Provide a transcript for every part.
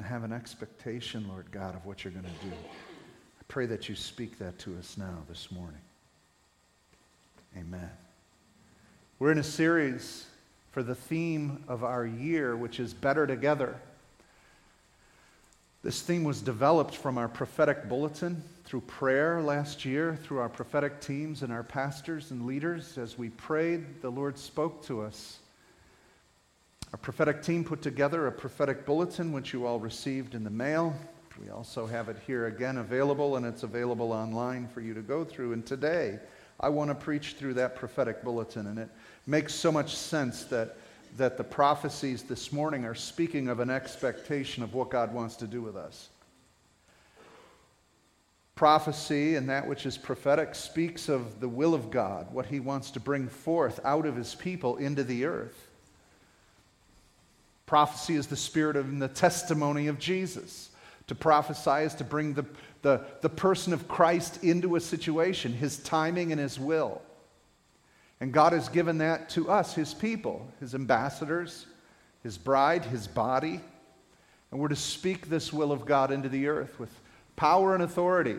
and have an expectation, Lord God, of what you're going to do. I pray that you speak that to us now this morning. Amen. We're in a series for the theme of our year, which is Better Together. This theme was developed from our prophetic bulletin through prayer last year, through our prophetic teams and our pastors and leaders. As we prayed, the Lord spoke to us. Our prophetic team put together a prophetic bulletin, which you all received in the mail. We also have it here again available, and it's available online for you to go through. And today, I want to preach through that prophetic bulletin, and it makes so much sense that that the prophecies this morning are speaking of an expectation of what God wants to do with us. Prophecy and that which is prophetic speaks of the will of God, what He wants to bring forth out of His people into the earth. Prophecy is the spirit of the testimony of Jesus. To prophesy is to bring the, the, the person of Christ into a situation, His timing and His will. And God has given that to us, His people, His ambassadors, His bride, His body. And we're to speak this will of God into the earth with power and authority.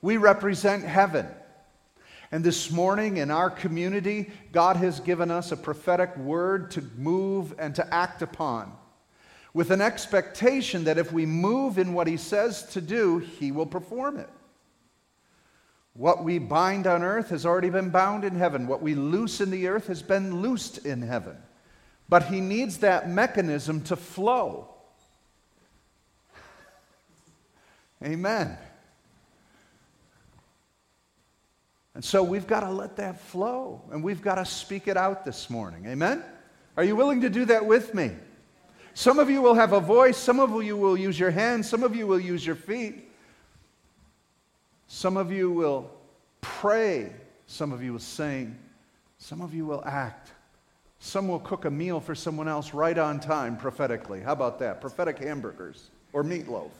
We represent heaven. And this morning in our community, God has given us a prophetic word to move and to act upon with an expectation that if we move in what He says to do, He will perform it. What we bind on earth has already been bound in heaven. What we loose in the earth has been loosed in heaven. But he needs that mechanism to flow. Amen. And so we've got to let that flow and we've got to speak it out this morning. Amen? Are you willing to do that with me? Some of you will have a voice, some of you will use your hands, some of you will use your feet. Some of you will pray. Some of you will sing. Some of you will act. Some will cook a meal for someone else right on time prophetically. How about that? Prophetic hamburgers or meatloaf.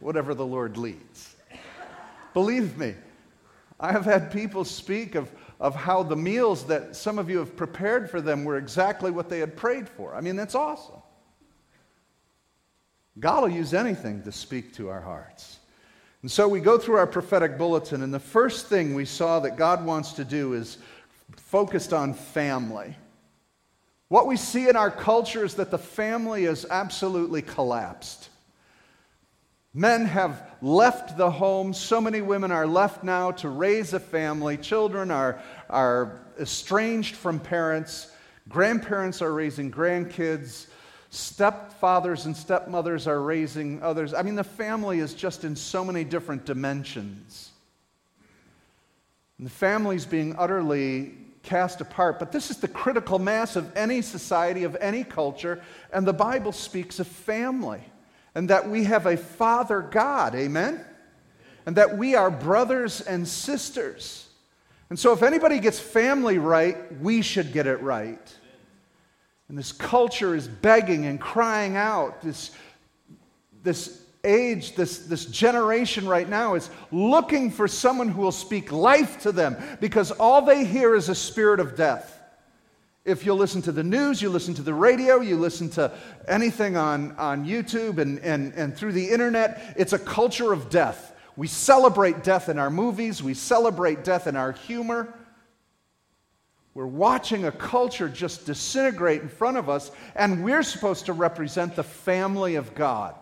Whatever the Lord leads. Believe me, I have had people speak of, of how the meals that some of you have prepared for them were exactly what they had prayed for. I mean, that's awesome. God will use anything to speak to our hearts. And so we go through our prophetic bulletin, and the first thing we saw that God wants to do is focused on family. What we see in our culture is that the family is absolutely collapsed. Men have left the home. So many women are left now to raise a family. Children are, are estranged from parents. Grandparents are raising grandkids stepfathers and stepmothers are raising others. I mean, the family is just in so many different dimensions. And the family is being utterly cast apart. But this is the critical mass of any society, of any culture. And the Bible speaks of family and that we have a Father God. Amen? And that we are brothers and sisters. And so, if anybody gets family right, we should get it right. And this culture is begging and crying out. This, this age, this, this generation right now is looking for someone who will speak life to them because all they hear is a spirit of death. If you listen to the news, you listen to the radio, you listen to anything on, on YouTube and, and, and through the internet, it's a culture of death. We celebrate death in our movies, we celebrate death in our humor. We're watching a culture just disintegrate in front of us, and we're supposed to represent the family of God.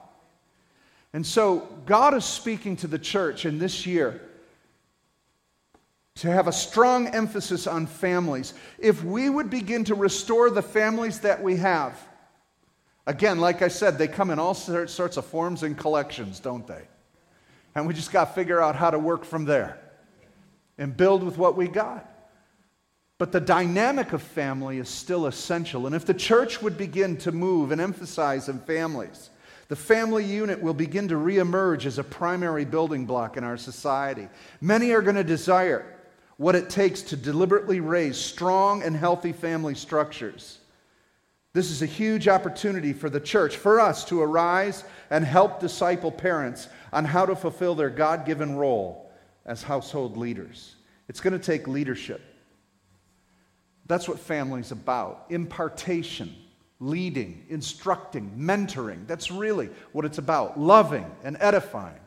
And so, God is speaking to the church in this year to have a strong emphasis on families. If we would begin to restore the families that we have, again, like I said, they come in all sorts of forms and collections, don't they? And we just got to figure out how to work from there and build with what we got. But the dynamic of family is still essential. And if the church would begin to move and emphasize in families, the family unit will begin to reemerge as a primary building block in our society. Many are going to desire what it takes to deliberately raise strong and healthy family structures. This is a huge opportunity for the church, for us to arise and help disciple parents on how to fulfill their God given role as household leaders. It's going to take leadership. That's what family's about impartation leading, instructing, mentoring. That's really what it's about loving and edifying.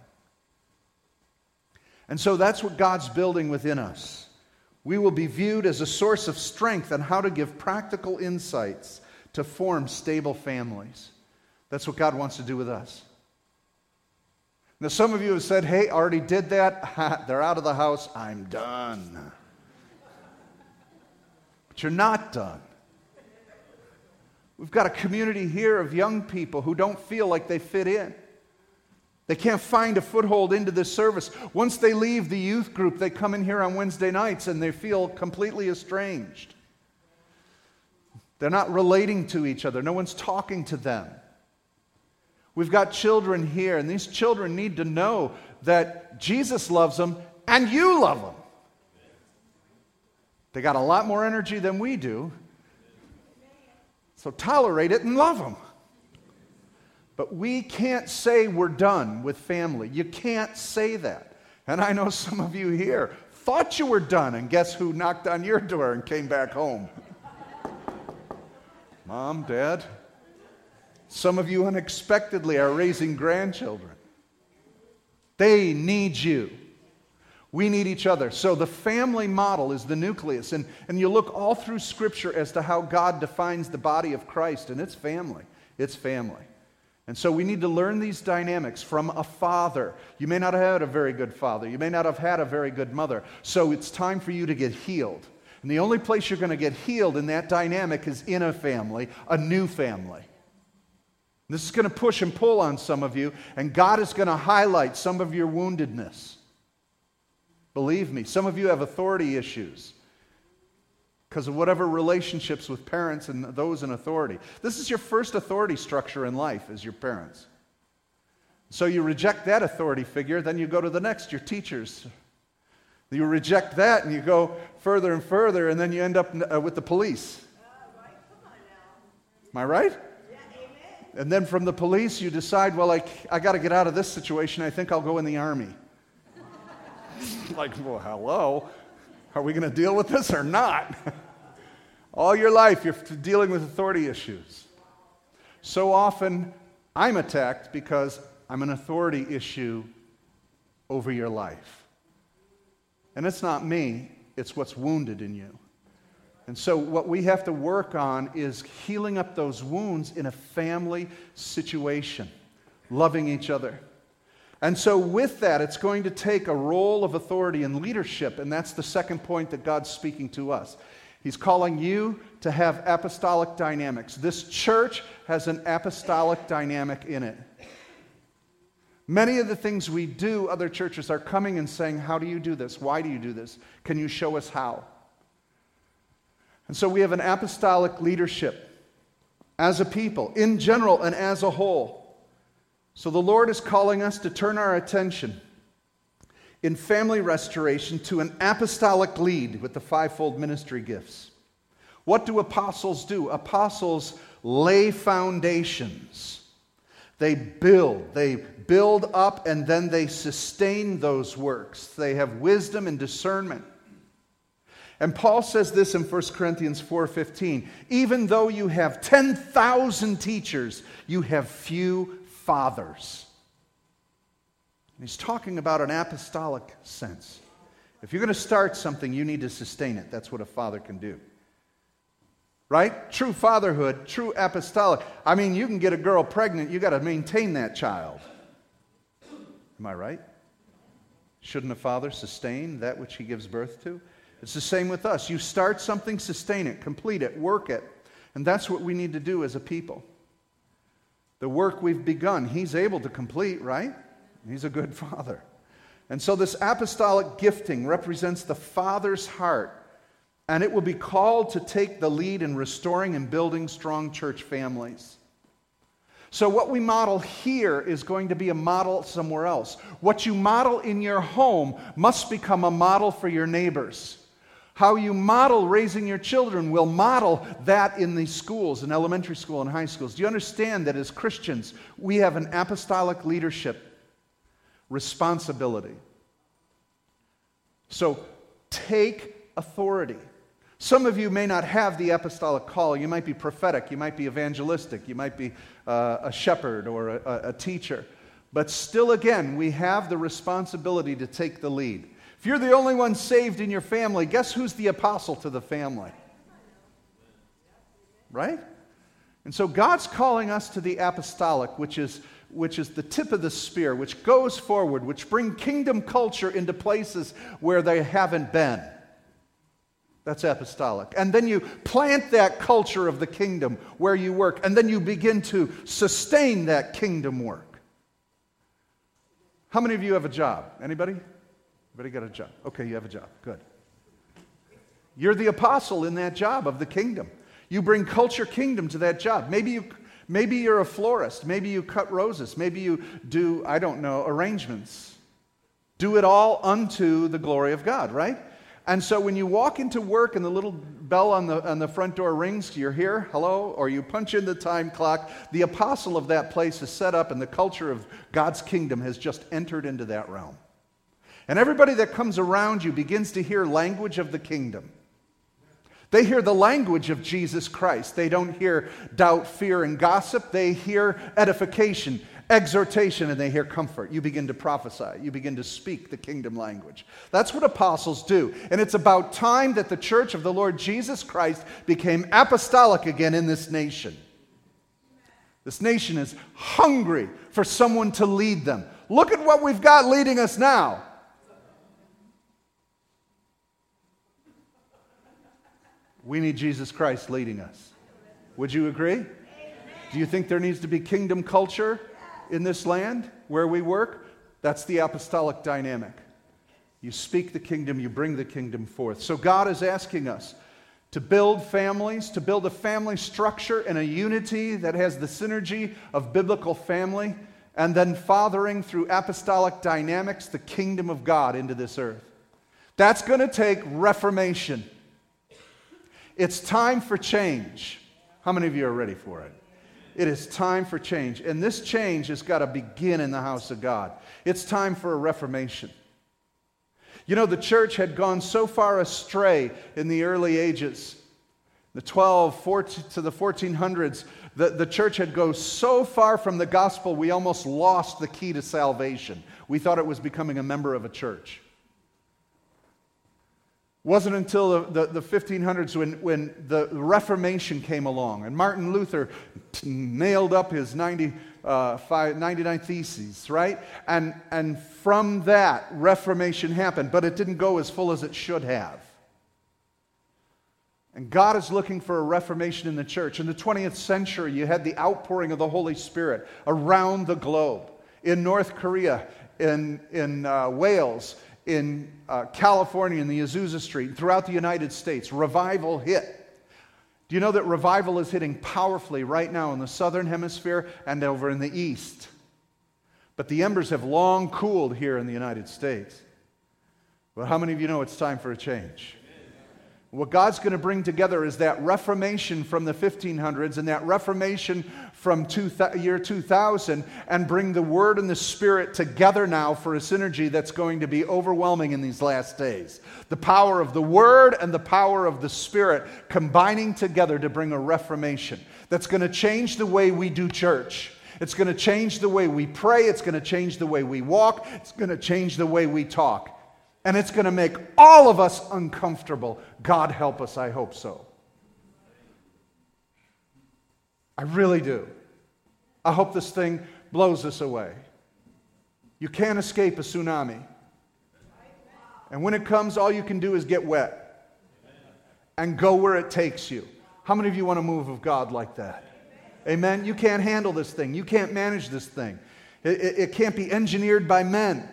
And so that's what God's building within us. We will be viewed as a source of strength on how to give practical insights to form stable families. That's what God wants to do with us. Now, some of you have said, hey, already did that. They're out of the house. I'm done. But you're not done. We've got a community here of young people who don't feel like they fit in. They can't find a foothold into this service. Once they leave the youth group, they come in here on Wednesday nights and they feel completely estranged. They're not relating to each other, no one's talking to them. We've got children here, and these children need to know that Jesus loves them and you love them. They got a lot more energy than we do, so tolerate it and love them. But we can't say we're done with family. You can't say that. And I know some of you here thought you were done, and guess who knocked on your door and came back home? Mom, Dad. Some of you unexpectedly are raising grandchildren. They need you. We need each other. So the family model is the nucleus. And, and you look all through Scripture as to how God defines the body of Christ, and it's family. It's family. And so we need to learn these dynamics from a father. You may not have had a very good father. You may not have had a very good mother. So it's time for you to get healed. And the only place you're going to get healed in that dynamic is in a family, a new family. This is going to push and pull on some of you, and God is going to highlight some of your woundedness. Believe me, some of you have authority issues because of whatever relationships with parents and those in authority. This is your first authority structure in life as your parents. So you reject that authority figure, then you go to the next, your teachers. You reject that and you go further and further, and then you end up uh, with the police. Uh, right. Am I right? Yeah, and then from the police, you decide, well, I, I got to get out of this situation. I think I'll go in the army. like, well, hello. Are we going to deal with this or not? All your life, you're dealing with authority issues. So often, I'm attacked because I'm an authority issue over your life. And it's not me, it's what's wounded in you. And so, what we have to work on is healing up those wounds in a family situation, loving each other. And so, with that, it's going to take a role of authority and leadership. And that's the second point that God's speaking to us. He's calling you to have apostolic dynamics. This church has an apostolic dynamic in it. Many of the things we do, other churches are coming and saying, How do you do this? Why do you do this? Can you show us how? And so we have an apostolic leadership as a people, in general and as a whole. So the Lord is calling us to turn our attention in family restoration to an apostolic lead with the fivefold ministry gifts. What do apostles do? Apostles lay foundations. They build, they build up, and then they sustain those works. They have wisdom and discernment. And Paul says this in 1 Corinthians 4:15, even though you have 10,000 teachers, you have few fathers. And he's talking about an apostolic sense. If you're going to start something, you need to sustain it. That's what a father can do. Right? True fatherhood, true apostolic. I mean, you can get a girl pregnant, you got to maintain that child. Am I right? Shouldn't a father sustain that which he gives birth to? It's the same with us. You start something, sustain it, complete it, work it. And that's what we need to do as a people. The work we've begun, He's able to complete, right? He's a good Father. And so this apostolic gifting represents the Father's heart, and it will be called to take the lead in restoring and building strong church families. So, what we model here is going to be a model somewhere else. What you model in your home must become a model for your neighbors. How you model raising your children will model that in the schools, in elementary school and high schools. Do you understand that as Christians, we have an apostolic leadership responsibility? So take authority. Some of you may not have the apostolic call. You might be prophetic, you might be evangelistic, you might be uh, a shepherd or a, a teacher. But still, again, we have the responsibility to take the lead. You're the only one saved in your family, guess who's the apostle to the family? Right? And so God's calling us to the apostolic, which is, which is the tip of the spear, which goes forward, which bring kingdom culture into places where they haven't been. That's apostolic. And then you plant that culture of the kingdom where you work, and then you begin to sustain that kingdom work. How many of you have a job? Anybody? Anybody got a job? Okay, you have a job. Good. You're the apostle in that job of the kingdom. You bring culture kingdom to that job. Maybe you maybe you're a florist, maybe you cut roses, maybe you do I don't know, arrangements. Do it all unto the glory of God, right? And so when you walk into work and the little bell on the, on the front door rings, you're here, hello, or you punch in the time clock, the apostle of that place is set up and the culture of God's kingdom has just entered into that realm. And everybody that comes around you begins to hear language of the kingdom. They hear the language of Jesus Christ. They don't hear doubt, fear, and gossip. They hear edification exhortation and they hear comfort. You begin to prophesy. You begin to speak the kingdom language. That's what apostles do. And it's about time that the church of the Lord Jesus Christ became apostolic again in this nation. This nation is hungry for someone to lead them. Look at what we've got leading us now. We need Jesus Christ leading us. Would you agree? Do you think there needs to be kingdom culture? in this land where we work, that's the apostolic dynamic. You speak the kingdom, you bring the kingdom forth. So God is asking us to build families, to build a family structure and a unity that has the synergy of biblical family, and then fathering through apostolic dynamics the kingdom of God into this earth. That's going to take reformation. It's time for change. How many of you are ready for it? It is time for change. And this change has got to begin in the house of God. It's time for a reformation. You know, the church had gone so far astray in the early ages, the 12 14, to the 1400s, the, the church had gone so far from the gospel, we almost lost the key to salvation. We thought it was becoming a member of a church wasn't until the, the, the, 1500s when, when the Reformation came along and Martin Luther t- nailed up his 90, uh, five, 99 Theses, right? And, and from that, Reformation happened, but it didn't go as full as it should have. And God is looking for a reformation in the church. In the 20th century, you had the outpouring of the Holy Spirit around the globe. In North Korea, in, in uh, Wales, in uh, California in the Azusa Street, throughout the United States, revival hit. Do you know that revival is hitting powerfully right now in the southern hemisphere and over in the east? But the embers have long cooled here in the United States. Well, how many of you know it's time for a change? What God's going to bring together is that reformation from the 1500s and that reformation from two th- year 2000 and bring the Word and the Spirit together now for a synergy that's going to be overwhelming in these last days. The power of the Word and the power of the Spirit combining together to bring a reformation that's going to change the way we do church. It's going to change the way we pray. It's going to change the way we walk. It's going to change the way we talk and it's going to make all of us uncomfortable. God help us, I hope so. I really do. I hope this thing blows us away. You can't escape a tsunami. And when it comes, all you can do is get wet and go where it takes you. How many of you want a move of God like that? Amen. You can't handle this thing. You can't manage this thing. It, it, it can't be engineered by men.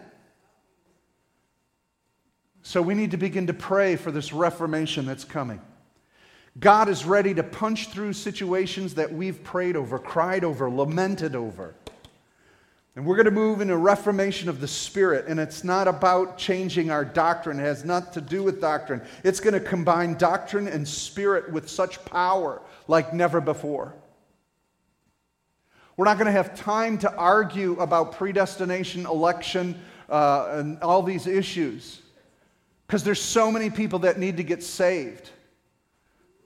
So we need to begin to pray for this reformation that's coming. God is ready to punch through situations that we've prayed over, cried over, lamented over. And we're going to move in a reformation of the Spirit, and it's not about changing our doctrine. It has nothing to do with doctrine. It's going to combine doctrine and spirit with such power like never before. We're not going to have time to argue about predestination, election, uh, and all these issues because there's so many people that need to get saved.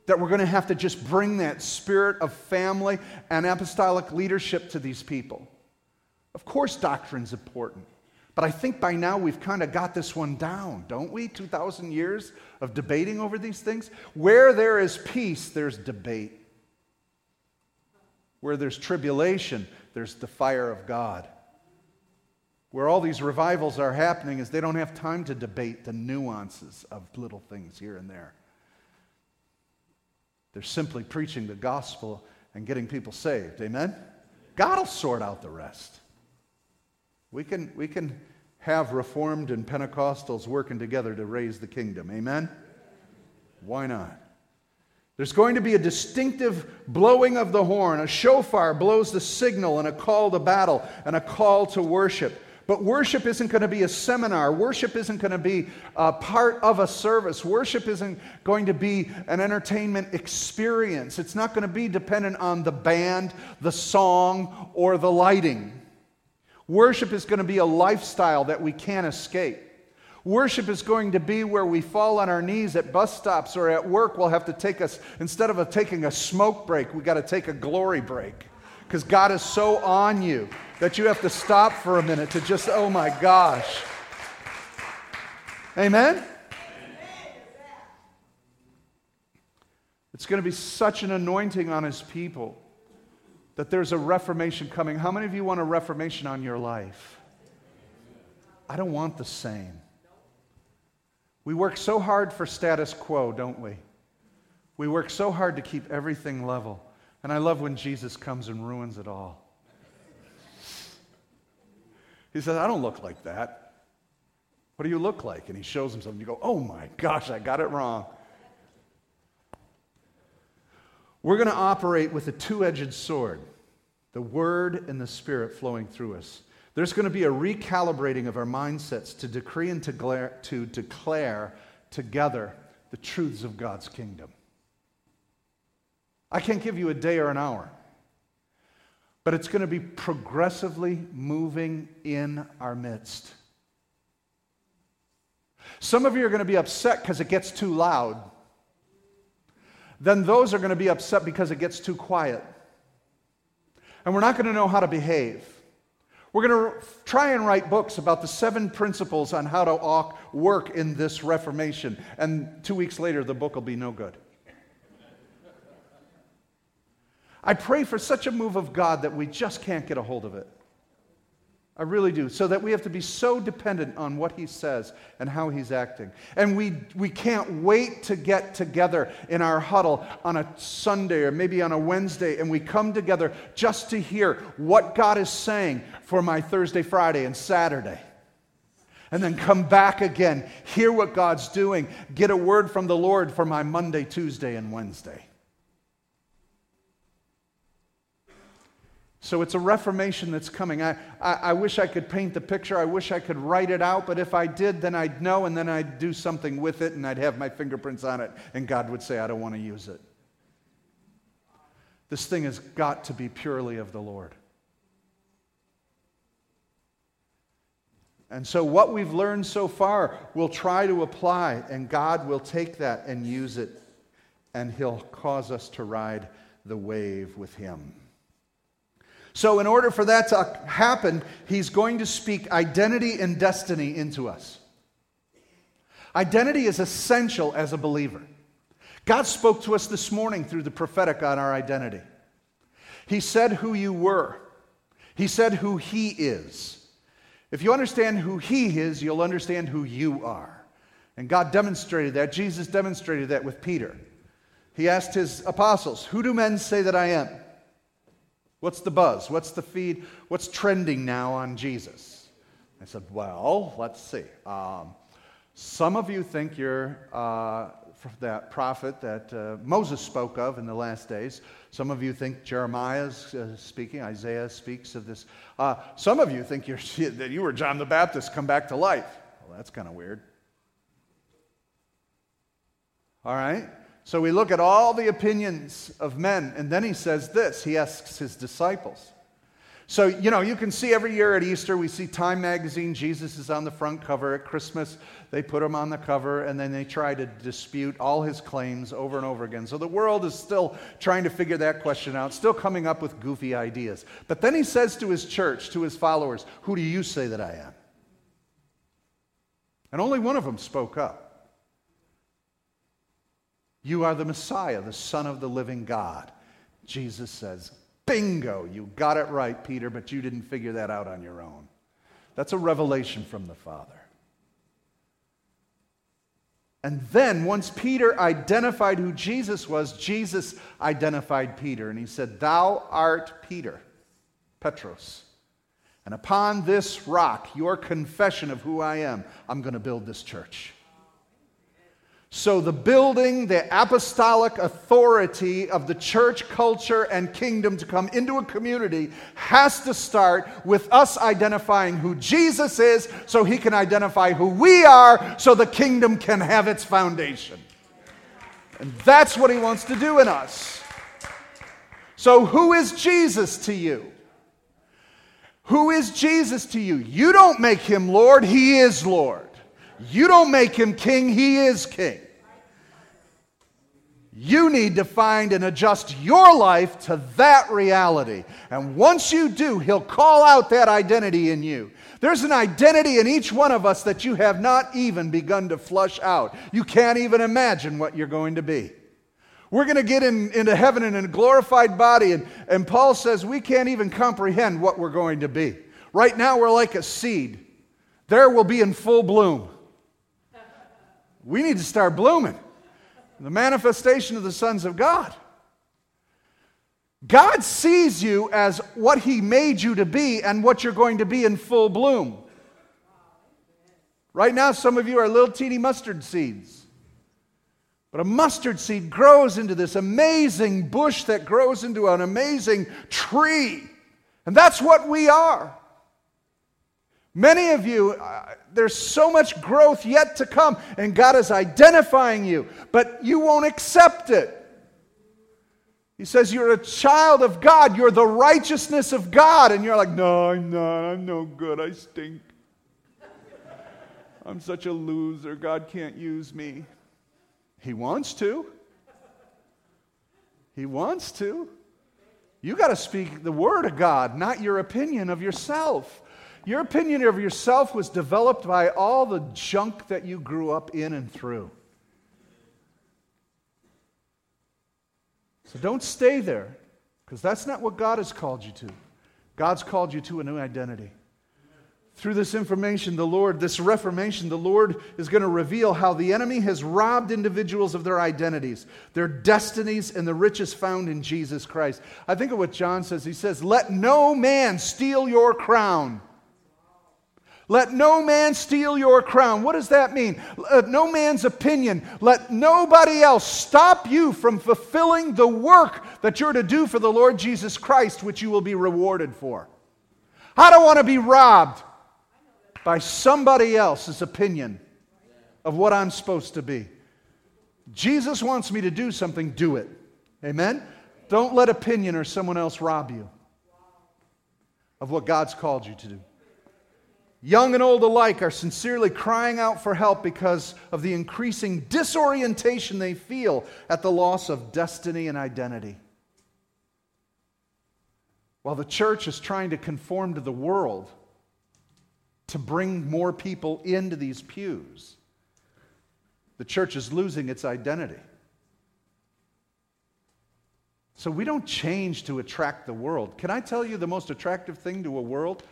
That we're going to have to just bring that spirit of family and apostolic leadership to these people. Of course, doctrine's important. But I think by now we've kind of got this one down, don't we? 2,000 years of debating over these things. Where there is peace, there's debate. Where there's tribulation, there's the fire of God. Where all these revivals are happening is they don't have time to debate the nuances of little things here and there. They're simply preaching the gospel and getting people saved. Amen? God will sort out the rest. We can, we can have Reformed and Pentecostals working together to raise the kingdom. Amen? Why not? There's going to be a distinctive blowing of the horn. A shofar blows the signal and a call to battle and a call to worship. But worship isn't going to be a seminar. Worship isn't going to be a part of a service. Worship isn't going to be an entertainment experience. It's not going to be dependent on the band, the song, or the lighting. Worship is going to be a lifestyle that we can't escape. Worship is going to be where we fall on our knees at bus stops or at work. We'll have to take us, instead of taking a smoke break, we got to take a glory break because God is so on you that you have to stop for a minute to just, oh my gosh. Amen? It's going to be such an anointing on his people that there's a reformation coming. How many of you want a reformation on your life? I don't want the same. We work so hard for status quo, don't we? We work so hard to keep everything level. And I love when Jesus comes and ruins it all. He says, I don't look like that. What do you look like? And he shows him something. You go, oh my gosh, I got it wrong. We're going to operate with a two edged sword the Word and the Spirit flowing through us. There's going to be a recalibrating of our mindsets to decree and to declare, to declare together the truths of God's kingdom. I can't give you a day or an hour, but it's going to be progressively moving in our midst. Some of you are going to be upset because it gets too loud then those are going to be upset because it gets too quiet. And we're not going to know how to behave. We're going to try and write books about the seven principles on how to work in this Reformation. And two weeks later, the book will be no good. I pray for such a move of God that we just can't get a hold of it. I really do. So that we have to be so dependent on what he says and how he's acting. And we, we can't wait to get together in our huddle on a Sunday or maybe on a Wednesday and we come together just to hear what God is saying for my Thursday, Friday, and Saturday. And then come back again, hear what God's doing, get a word from the Lord for my Monday, Tuesday, and Wednesday. So it's a reformation that's coming. I, I, I, wish I could paint the picture. I wish I could write it out, but if I did, then I'd know, and then I'd do something with it, and I'd have my fingerprints on it, and God would say, I don't want to use it. This thing has got to be purely of the Lord. And so, what we've learned so far, we'll try to apply, and God will take that and use it, and He'll cause us to ride the wave with Him. So, in order for that to happen, he's going to speak identity and destiny into us. Identity is essential as a believer. God spoke to us this morning through the prophetic on our identity. He said who you were, He said who He is. If you understand who He is, you'll understand who you are. And God demonstrated that. Jesus demonstrated that with Peter. He asked his apostles, Who do men say that I am? What's the buzz? What's the feed? What's trending now on Jesus? I said, Well, let's see. Um, some of you think you're uh, that prophet that uh, Moses spoke of in the last days. Some of you think Jeremiah is uh, speaking, Isaiah speaks of this. Uh, some of you think you're, that you were John the Baptist come back to life. Well, that's kind of weird. All right? So we look at all the opinions of men, and then he says this he asks his disciples. So, you know, you can see every year at Easter, we see Time magazine, Jesus is on the front cover. At Christmas, they put him on the cover, and then they try to dispute all his claims over and over again. So the world is still trying to figure that question out, still coming up with goofy ideas. But then he says to his church, to his followers, Who do you say that I am? And only one of them spoke up. You are the Messiah, the Son of the living God. Jesus says, Bingo, you got it right, Peter, but you didn't figure that out on your own. That's a revelation from the Father. And then, once Peter identified who Jesus was, Jesus identified Peter. And he said, Thou art Peter, Petros. And upon this rock, your confession of who I am, I'm going to build this church. So, the building, the apostolic authority of the church culture and kingdom to come into a community has to start with us identifying who Jesus is so he can identify who we are so the kingdom can have its foundation. And that's what he wants to do in us. So, who is Jesus to you? Who is Jesus to you? You don't make him Lord, he is Lord. You don't make him king, he is king. You need to find and adjust your life to that reality. And once you do, he'll call out that identity in you. There's an identity in each one of us that you have not even begun to flush out. You can't even imagine what you're going to be. We're going to get in, into heaven in a glorified body, and, and Paul says we can't even comprehend what we're going to be. Right now, we're like a seed. There will be in full bloom. We need to start blooming. The manifestation of the sons of God. God sees you as what He made you to be and what you're going to be in full bloom. Right now, some of you are little teeny mustard seeds. But a mustard seed grows into this amazing bush that grows into an amazing tree. And that's what we are. Many of you, uh, there's so much growth yet to come, and God is identifying you, but you won't accept it. He says, You're a child of God, you're the righteousness of God, and you're like, No, I'm not, I'm no good, I stink. I'm such a loser, God can't use me. He wants to. He wants to. You got to speak the word of God, not your opinion of yourself. Your opinion of yourself was developed by all the junk that you grew up in and through. So don't stay there, because that's not what God has called you to. God's called you to a new identity. Through this information, the Lord, this reformation, the Lord is going to reveal how the enemy has robbed individuals of their identities, their destinies, and the riches found in Jesus Christ. I think of what John says. He says, Let no man steal your crown. Let no man steal your crown. What does that mean? Let no man's opinion. Let nobody else stop you from fulfilling the work that you're to do for the Lord Jesus Christ, which you will be rewarded for. I don't want to be robbed by somebody else's opinion of what I'm supposed to be. Jesus wants me to do something, do it. Amen? Don't let opinion or someone else rob you of what God's called you to do. Young and old alike are sincerely crying out for help because of the increasing disorientation they feel at the loss of destiny and identity. While the church is trying to conform to the world to bring more people into these pews, the church is losing its identity. So we don't change to attract the world. Can I tell you the most attractive thing to a world?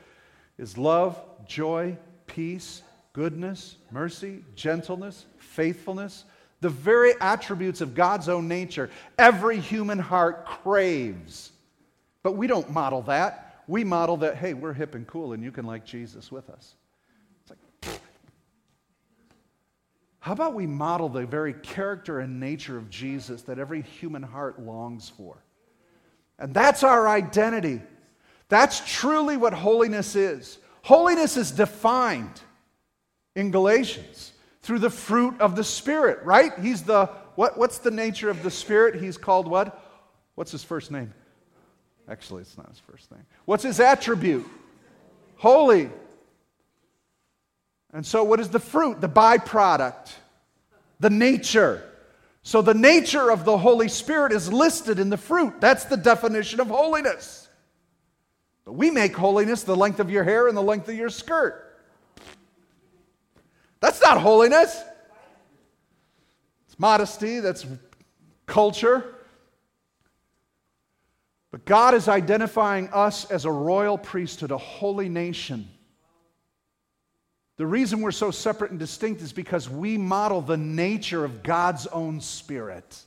Is love, joy, peace, goodness, mercy, gentleness, faithfulness, the very attributes of God's own nature every human heart craves. But we don't model that. We model that, hey, we're hip and cool and you can like Jesus with us. It's like, how about we model the very character and nature of Jesus that every human heart longs for? And that's our identity. That's truly what holiness is. Holiness is defined in Galatians through the fruit of the Spirit, right? He's the, what, what's the nature of the Spirit? He's called what? What's his first name? Actually, it's not his first name. What's his attribute? Holy. And so, what is the fruit? The byproduct, the nature. So, the nature of the Holy Spirit is listed in the fruit. That's the definition of holiness. But we make holiness the length of your hair and the length of your skirt. That's not holiness. It's modesty, that's culture. But God is identifying us as a royal priesthood, a holy nation. The reason we're so separate and distinct is because we model the nature of God's own spirit.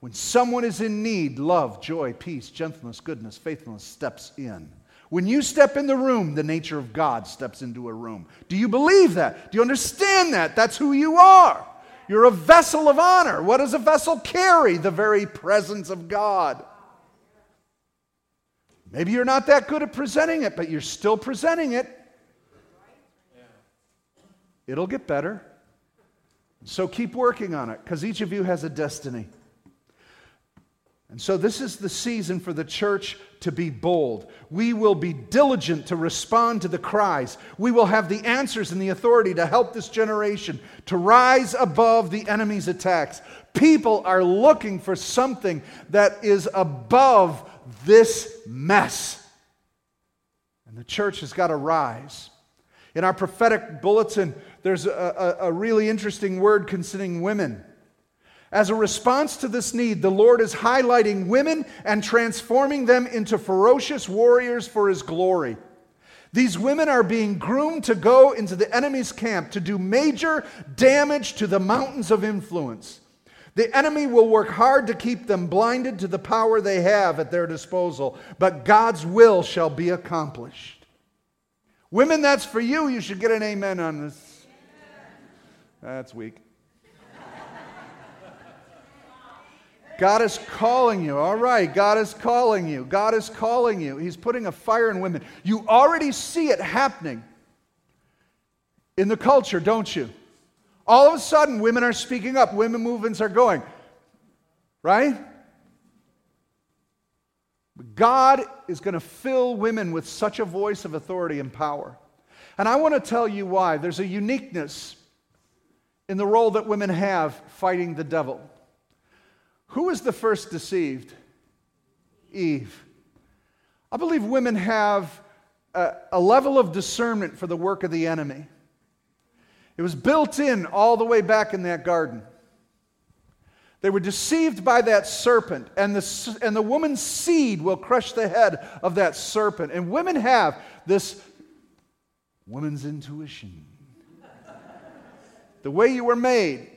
When someone is in need, love, joy, peace, gentleness, goodness, faithfulness steps in. When you step in the room, the nature of God steps into a room. Do you believe that? Do you understand that? That's who you are. You're a vessel of honor. What does a vessel carry? The very presence of God. Maybe you're not that good at presenting it, but you're still presenting it. It'll get better. So keep working on it because each of you has a destiny. And so, this is the season for the church to be bold. We will be diligent to respond to the cries. We will have the answers and the authority to help this generation to rise above the enemy's attacks. People are looking for something that is above this mess. And the church has got to rise. In our prophetic bulletin, there's a, a, a really interesting word concerning women. As a response to this need, the Lord is highlighting women and transforming them into ferocious warriors for His glory. These women are being groomed to go into the enemy's camp to do major damage to the mountains of influence. The enemy will work hard to keep them blinded to the power they have at their disposal, but God's will shall be accomplished. Women, that's for you. You should get an amen on this. That's weak. God is calling you. All right, God is calling you. God is calling you. He's putting a fire in women. You already see it happening in the culture, don't you? All of a sudden, women are speaking up, women movements are going, right? God is going to fill women with such a voice of authority and power. And I want to tell you why. There's a uniqueness in the role that women have fighting the devil. Who was the first deceived? Eve. I believe women have a, a, level of discernment for the work of the enemy. It was built in all the way back in that garden. They were deceived by that serpent, and the, and the woman's seed will crush the head of that serpent. And women have this woman's intuition. the way you were made,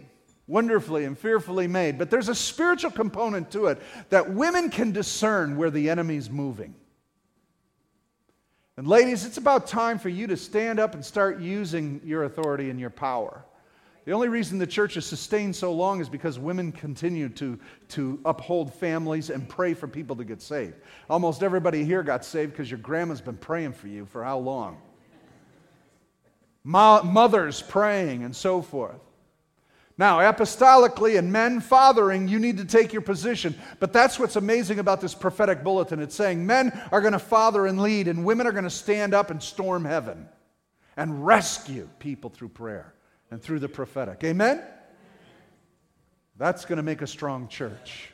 wonderfully and fearfully made. But there's a spiritual component to it that women can discern where the enemy's moving. And ladies, it's about time for you to stand up and start using your authority and your power. The only reason the church has sustained so long is because women continue to, to uphold families and pray for people to get saved. Almost everybody here got saved because your grandma's been praying for you for how long? Mo- mothers praying and so forth. Now, apostolically and men fathering, you need to take your position. But that's what's amazing about this prophetic bulletin. It's saying men are going to father and lead, and women are going to stand up and storm heaven and rescue people through prayer and through the prophetic. Amen? That's going to make a strong church.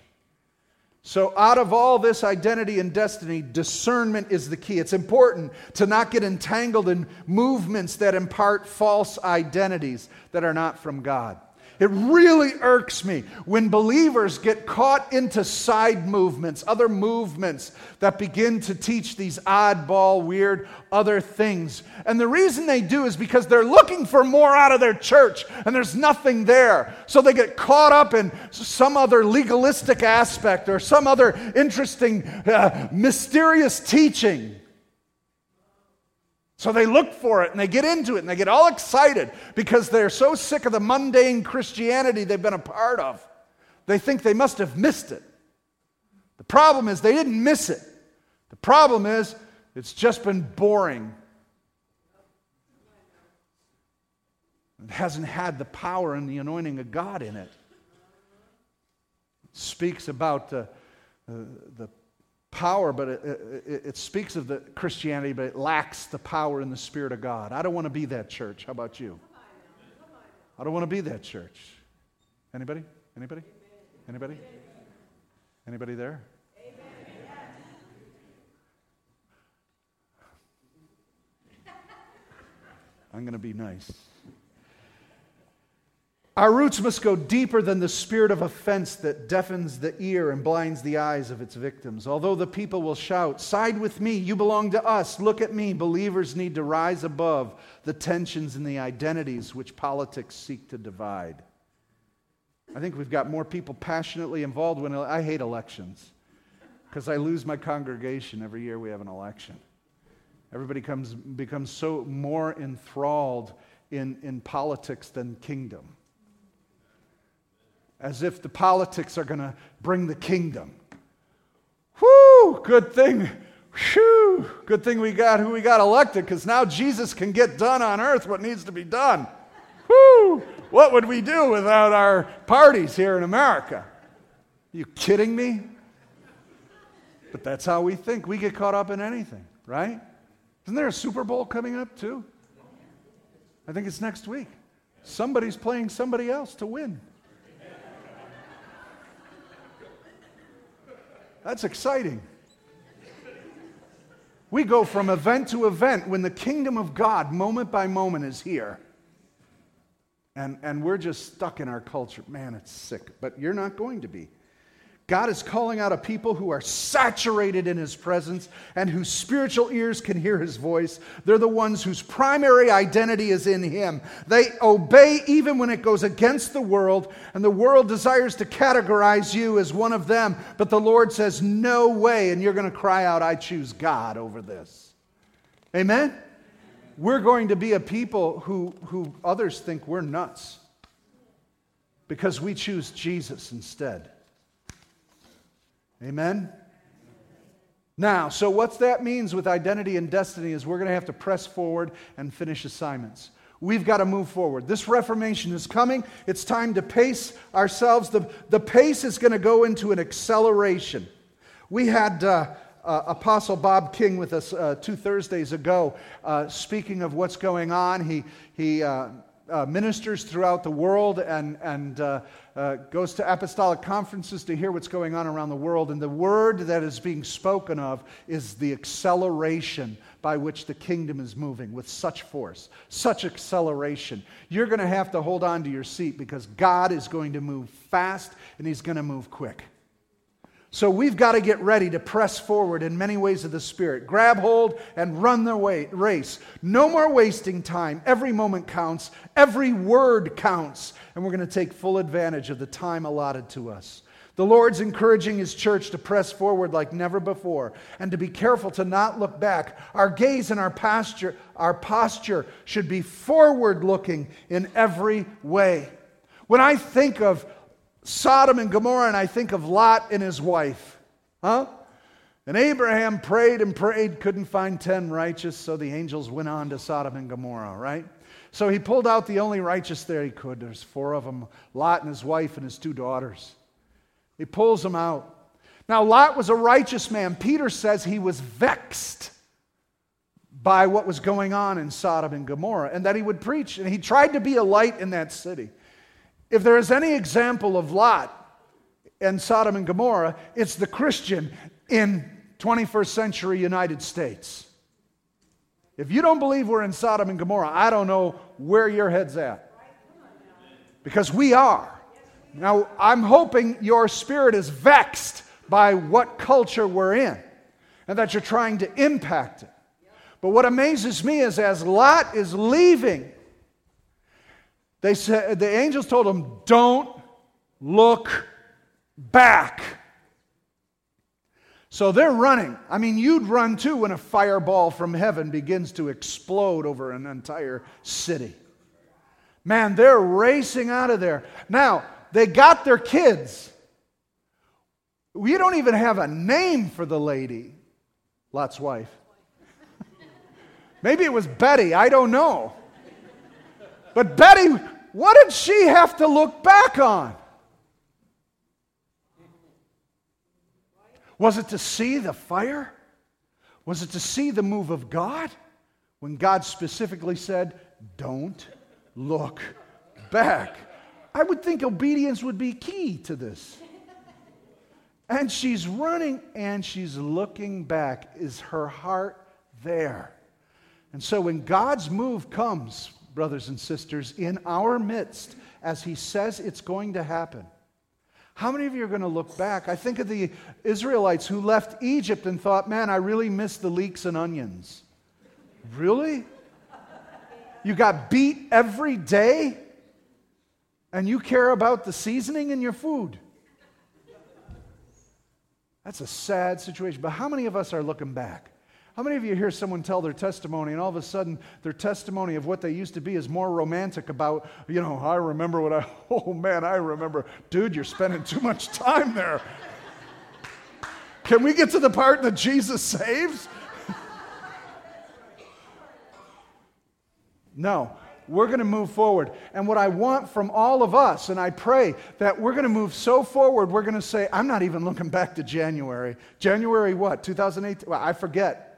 So, out of all this identity and destiny, discernment is the key. It's important to not get entangled in movements that impart false identities that are not from God. It really irks me when believers get caught into side movements, other movements that begin to teach these oddball, weird other things. And the reason they do is because they're looking for more out of their church and there's nothing there. So they get caught up in some other legalistic aspect or some other interesting, uh, mysterious teaching. So they look for it and they get into it and they get all excited because they're so sick of the mundane Christianity they've been a part of. They think they must have missed it. The problem is they didn't miss it. The problem is it's just been boring. It hasn't had the power and the anointing of God in it. it speaks about the, uh, the power, but it, it, it, speaks of the Christianity, but it lacks the power and the Spirit of God. I don't want to be that church. How about you? I don't want to be that church. Anybody? Anybody? Anybody? Anybody there? I'm going to be nice. Our roots must go deeper than the spirit of offense that deafens the ear and blinds the eyes of its victims. Although the people will shout, Side with me, you belong to us, look at me, believers need to rise above the tensions and the identities which politics seek to divide. I think we've got more people passionately involved when I hate elections because I lose my congregation every year we have an election. Everybody comes, becomes so more enthralled in, in politics than kingdom as if the politics are going to bring the kingdom. Whoo, good thing. Whew, good thing we got who we got elected because now Jesus can get done on earth what needs to be done. Whoo, what would we do without our parties here in America? Are you kidding me? But that's how we think. We get caught up in anything, right? Isn't there a Super Bowl coming up too? I think it's next week. Somebody's playing somebody else to win. That's exciting. We go from event to event when the kingdom of God, moment by moment, is here. And, and we're just stuck in our culture. Man, it's sick. But you're not going to be. God is calling out a people who are saturated in his presence and whose spiritual ears can hear his voice. They're the ones whose primary identity is in him. They obey even when it goes against the world, and the world desires to categorize you as one of them. But the Lord says, No way. And you're going to cry out, I choose God over this. Amen? We're going to be a people who, who others think we're nuts because we choose Jesus instead. Amen? Now, so what that means with identity and destiny is we're going to have to press forward and finish assignments. We've got to move forward. This Reformation is coming. It's time to pace ourselves. The, the pace is going to go into an acceleration. We had uh, uh, Apostle Bob King with us uh, two Thursdays ago, uh, speaking of what's going on. He, he uh, ministers throughout the world and, and uh, uh, goes to apostolic conferences to hear what's going on around the world. And the word that is being spoken of is the acceleration by which the kingdom is moving with such force, such acceleration. You're going to have to hold on to your seat because God is going to move fast and He's going to move quick. So we've got to get ready to press forward in many ways of the Spirit. Grab hold and run the way, race. No more wasting time. Every moment counts, every word counts, and we're going to take full advantage of the time allotted to us. The Lord's encouraging His church to press forward like never before and to be careful to not look back. Our gaze and our posture, our posture should be forward looking in every way. When I think of Sodom and Gomorrah, and I think of Lot and his wife. Huh? And Abraham prayed and prayed, couldn't find 10 righteous, so the angels went on to Sodom and Gomorrah, right? So he pulled out the only righteous there he could. There's four of them Lot and his wife and his two daughters. He pulls them out. Now, Lot was a righteous man. Peter says he was vexed by what was going on in Sodom and Gomorrah and that he would preach. And he tried to be a light in that city. If there is any example of Lot and Sodom and Gomorrah, it's the Christian in 21st century United States. If you don't believe we're in Sodom and Gomorrah, I don't know where your head's at. Because we are. Now, I'm hoping your spirit is vexed by what culture we're in and that you're trying to impact it. But what amazes me is as Lot is leaving, they said, the angels told him, Don't look back. So they're running. I mean, you'd run too when a fireball from heaven begins to explode over an entire city. Man, they're racing out of there. Now, they got their kids. We don't even have a name for the lady, Lot's wife. Maybe it was Betty, I don't know. But Betty what did she have to look back on? Was it to see the fire? Was it to see the move of God? When God specifically said, Don't look back. I would think obedience would be key to this. And she's running and she's looking back. Is her heart there? And so when God's move comes, brothers and sisters, in our midst, as He says it's going to happen, how many of you are going to look back? I think of the Israelites who left Egypt and thought, man, I really miss the leeks and onions. Really? You got beat every day? And you care about the seasoning in your food? That's a sad situation. But how many of us are looking back? How many of you hear someone tell their testimony and all of a sudden their testimony of what they used to be is more romantic about, you know, I remember what I, oh man, I remember. Dude, you're spending too much time there. Can we get to the part that Jesus saves? no we're going to move forward. And what I want from all of us, and I pray that we're going to move so forward, we're going to say, I'm not even looking back to January. January what? 2018? Well, I forget.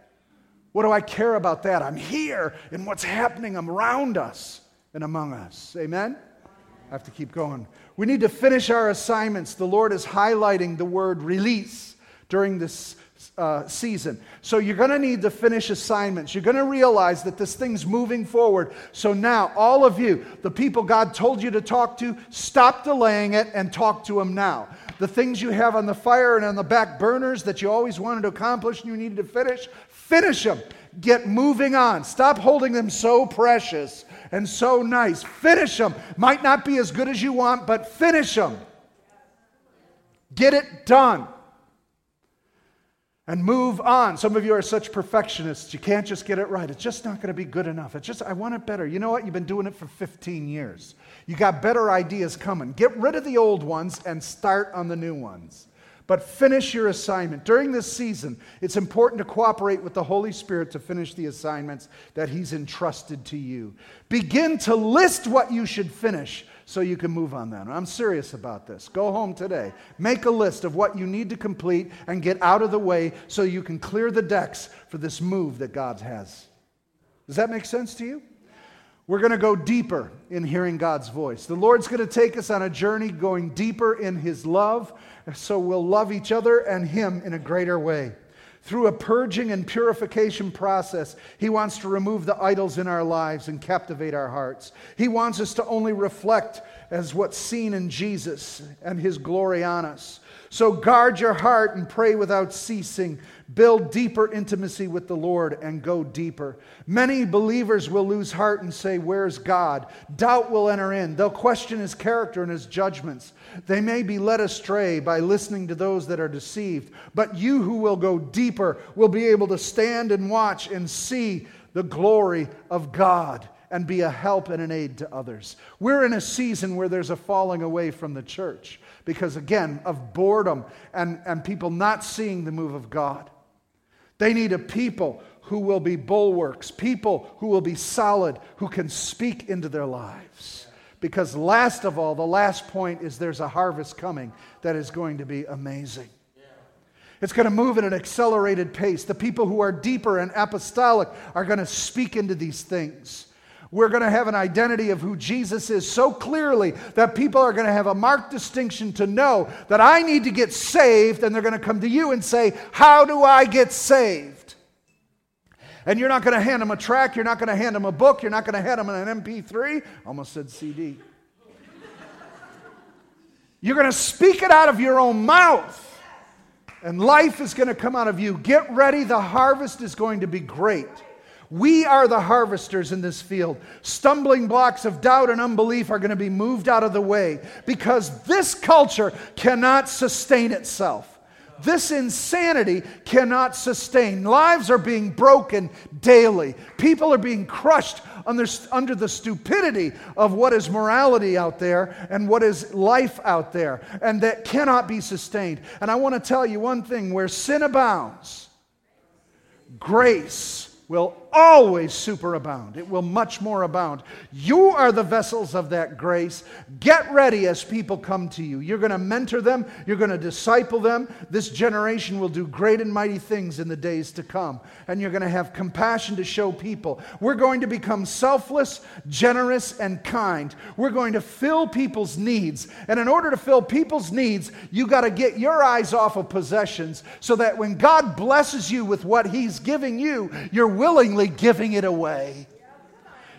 What do I care about that? I'm here in what's happening around us and among us. Amen? I have to keep going. We need to finish our assignments. The Lord is highlighting the word release during this uh, season. So you're going to need to finish assignments. You're going to realize that this thing's moving forward. So now, all of you, the people God told you to talk to, stop delaying it and talk to them now. The things you have on the fire and on the back burners that you always wanted to accomplish and you needed to finish, finish them. Get moving on. Stop holding them so precious and so nice. Finish them. Might not be as good as you want, but finish them. Get it done and move on. Some of you are such perfectionists, you can't just get it right. It's just not going to be good enough. It's just, I want it better. You know what? You've been doing it for 15 years. You got better ideas coming. Get rid of the old ones and start on the new ones. But finish your assignment. During this season, it's important to cooperate with the Holy Spirit to finish the assignments that He's entrusted to you. Begin to list what you should finish so you can move on then. I'm serious about this. Go home today. Make a list of what you need to complete and get out of the way so you can clear the decks for this move that God has. Does that make sense to you? We're going to go deeper in hearing God's voice. The Lord's going to take us on a journey going deeper in His love, so we'll love each other and Him in a greater way. Through a purging and purification process, He wants to remove the idols in our lives and captivate our hearts. He wants us to only reflect as what's seen in Jesus and His glory on us. So guard your heart and pray without ceasing. Build deeper intimacy with the Lord and go deeper. Many believers will lose heart and say, Where's God? Doubt will enter in. They'll question his character and his judgments. They may be led astray by listening to those that are deceived. But you who will go deeper will be able to stand and watch and see the glory of God and be a help and an aid to others. We're in a season where there's a falling away from the church because, again, of boredom and, and people not seeing the move of God. They need a people who will be bulwarks, people who will be solid, who can speak into their lives. Because, last of all, the last point is there's a harvest coming that is going to be amazing. It's going to move at an accelerated pace. The people who are deeper and apostolic are going to speak into these things. We're going to have an identity of who Jesus is so clearly that people are going to have a marked distinction to know that I need to get saved, and they're going to come to you and say, How do I get saved? And you're not going to hand them a track, you're not going to hand them a book, you're not going to hand them an MP3. Almost said CD. You're going to speak it out of your own mouth. And life is going to come out of you. Get ready, the harvest is going to be great. We are the harvesters in this field. Stumbling blocks of doubt and unbelief are going to be moved out of the way because this culture cannot sustain itself. This insanity cannot sustain. Lives are being broken daily. People are being crushed under, under the stupidity of what is morality out there and what is life out there, and that cannot be sustained. And I want to tell you one thing where sin abounds, grace will always superabound. It will much more abound. You are the vessels of that grace. Get ready as people come to you. You're going to mentor them, you're going to disciple them. This generation will do great and mighty things in the days to come. And you're going to have compassion to show people. We're going to become selfless, generous, and kind. We're going to fill people's needs. And in order to fill people's needs, you got to get your eyes off of possessions so that when God blesses you with what He's giving you, you're willingly giving it away.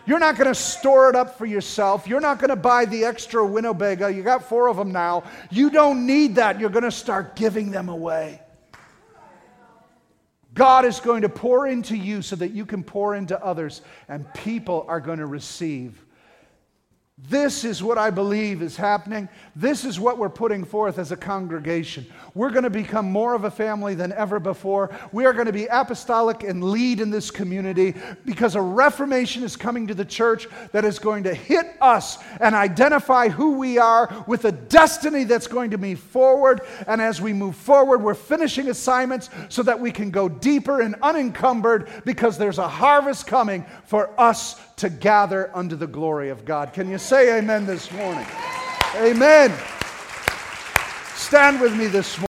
You're not going to store it up for yourself. You're not going to buy the extra Winnebago. You got four of them now. You don't need that. You're going to start giving them away. God is going to pour into you so that you can pour into others, and people are going to receive this is what I believe is happening. This is what we're putting forth as a congregation. We're going to become more of a family than ever before. We are going to be apostolic and lead in this community because a reformation is coming to the church that is going to hit us and identify who we are with a destiny that's going to move forward. And as we move forward, we're finishing assignments so that we can go deeper and unencumbered because there's a harvest coming for us to gather under the glory of God. Can you say amen this morning? Amen. Stand with me this morning.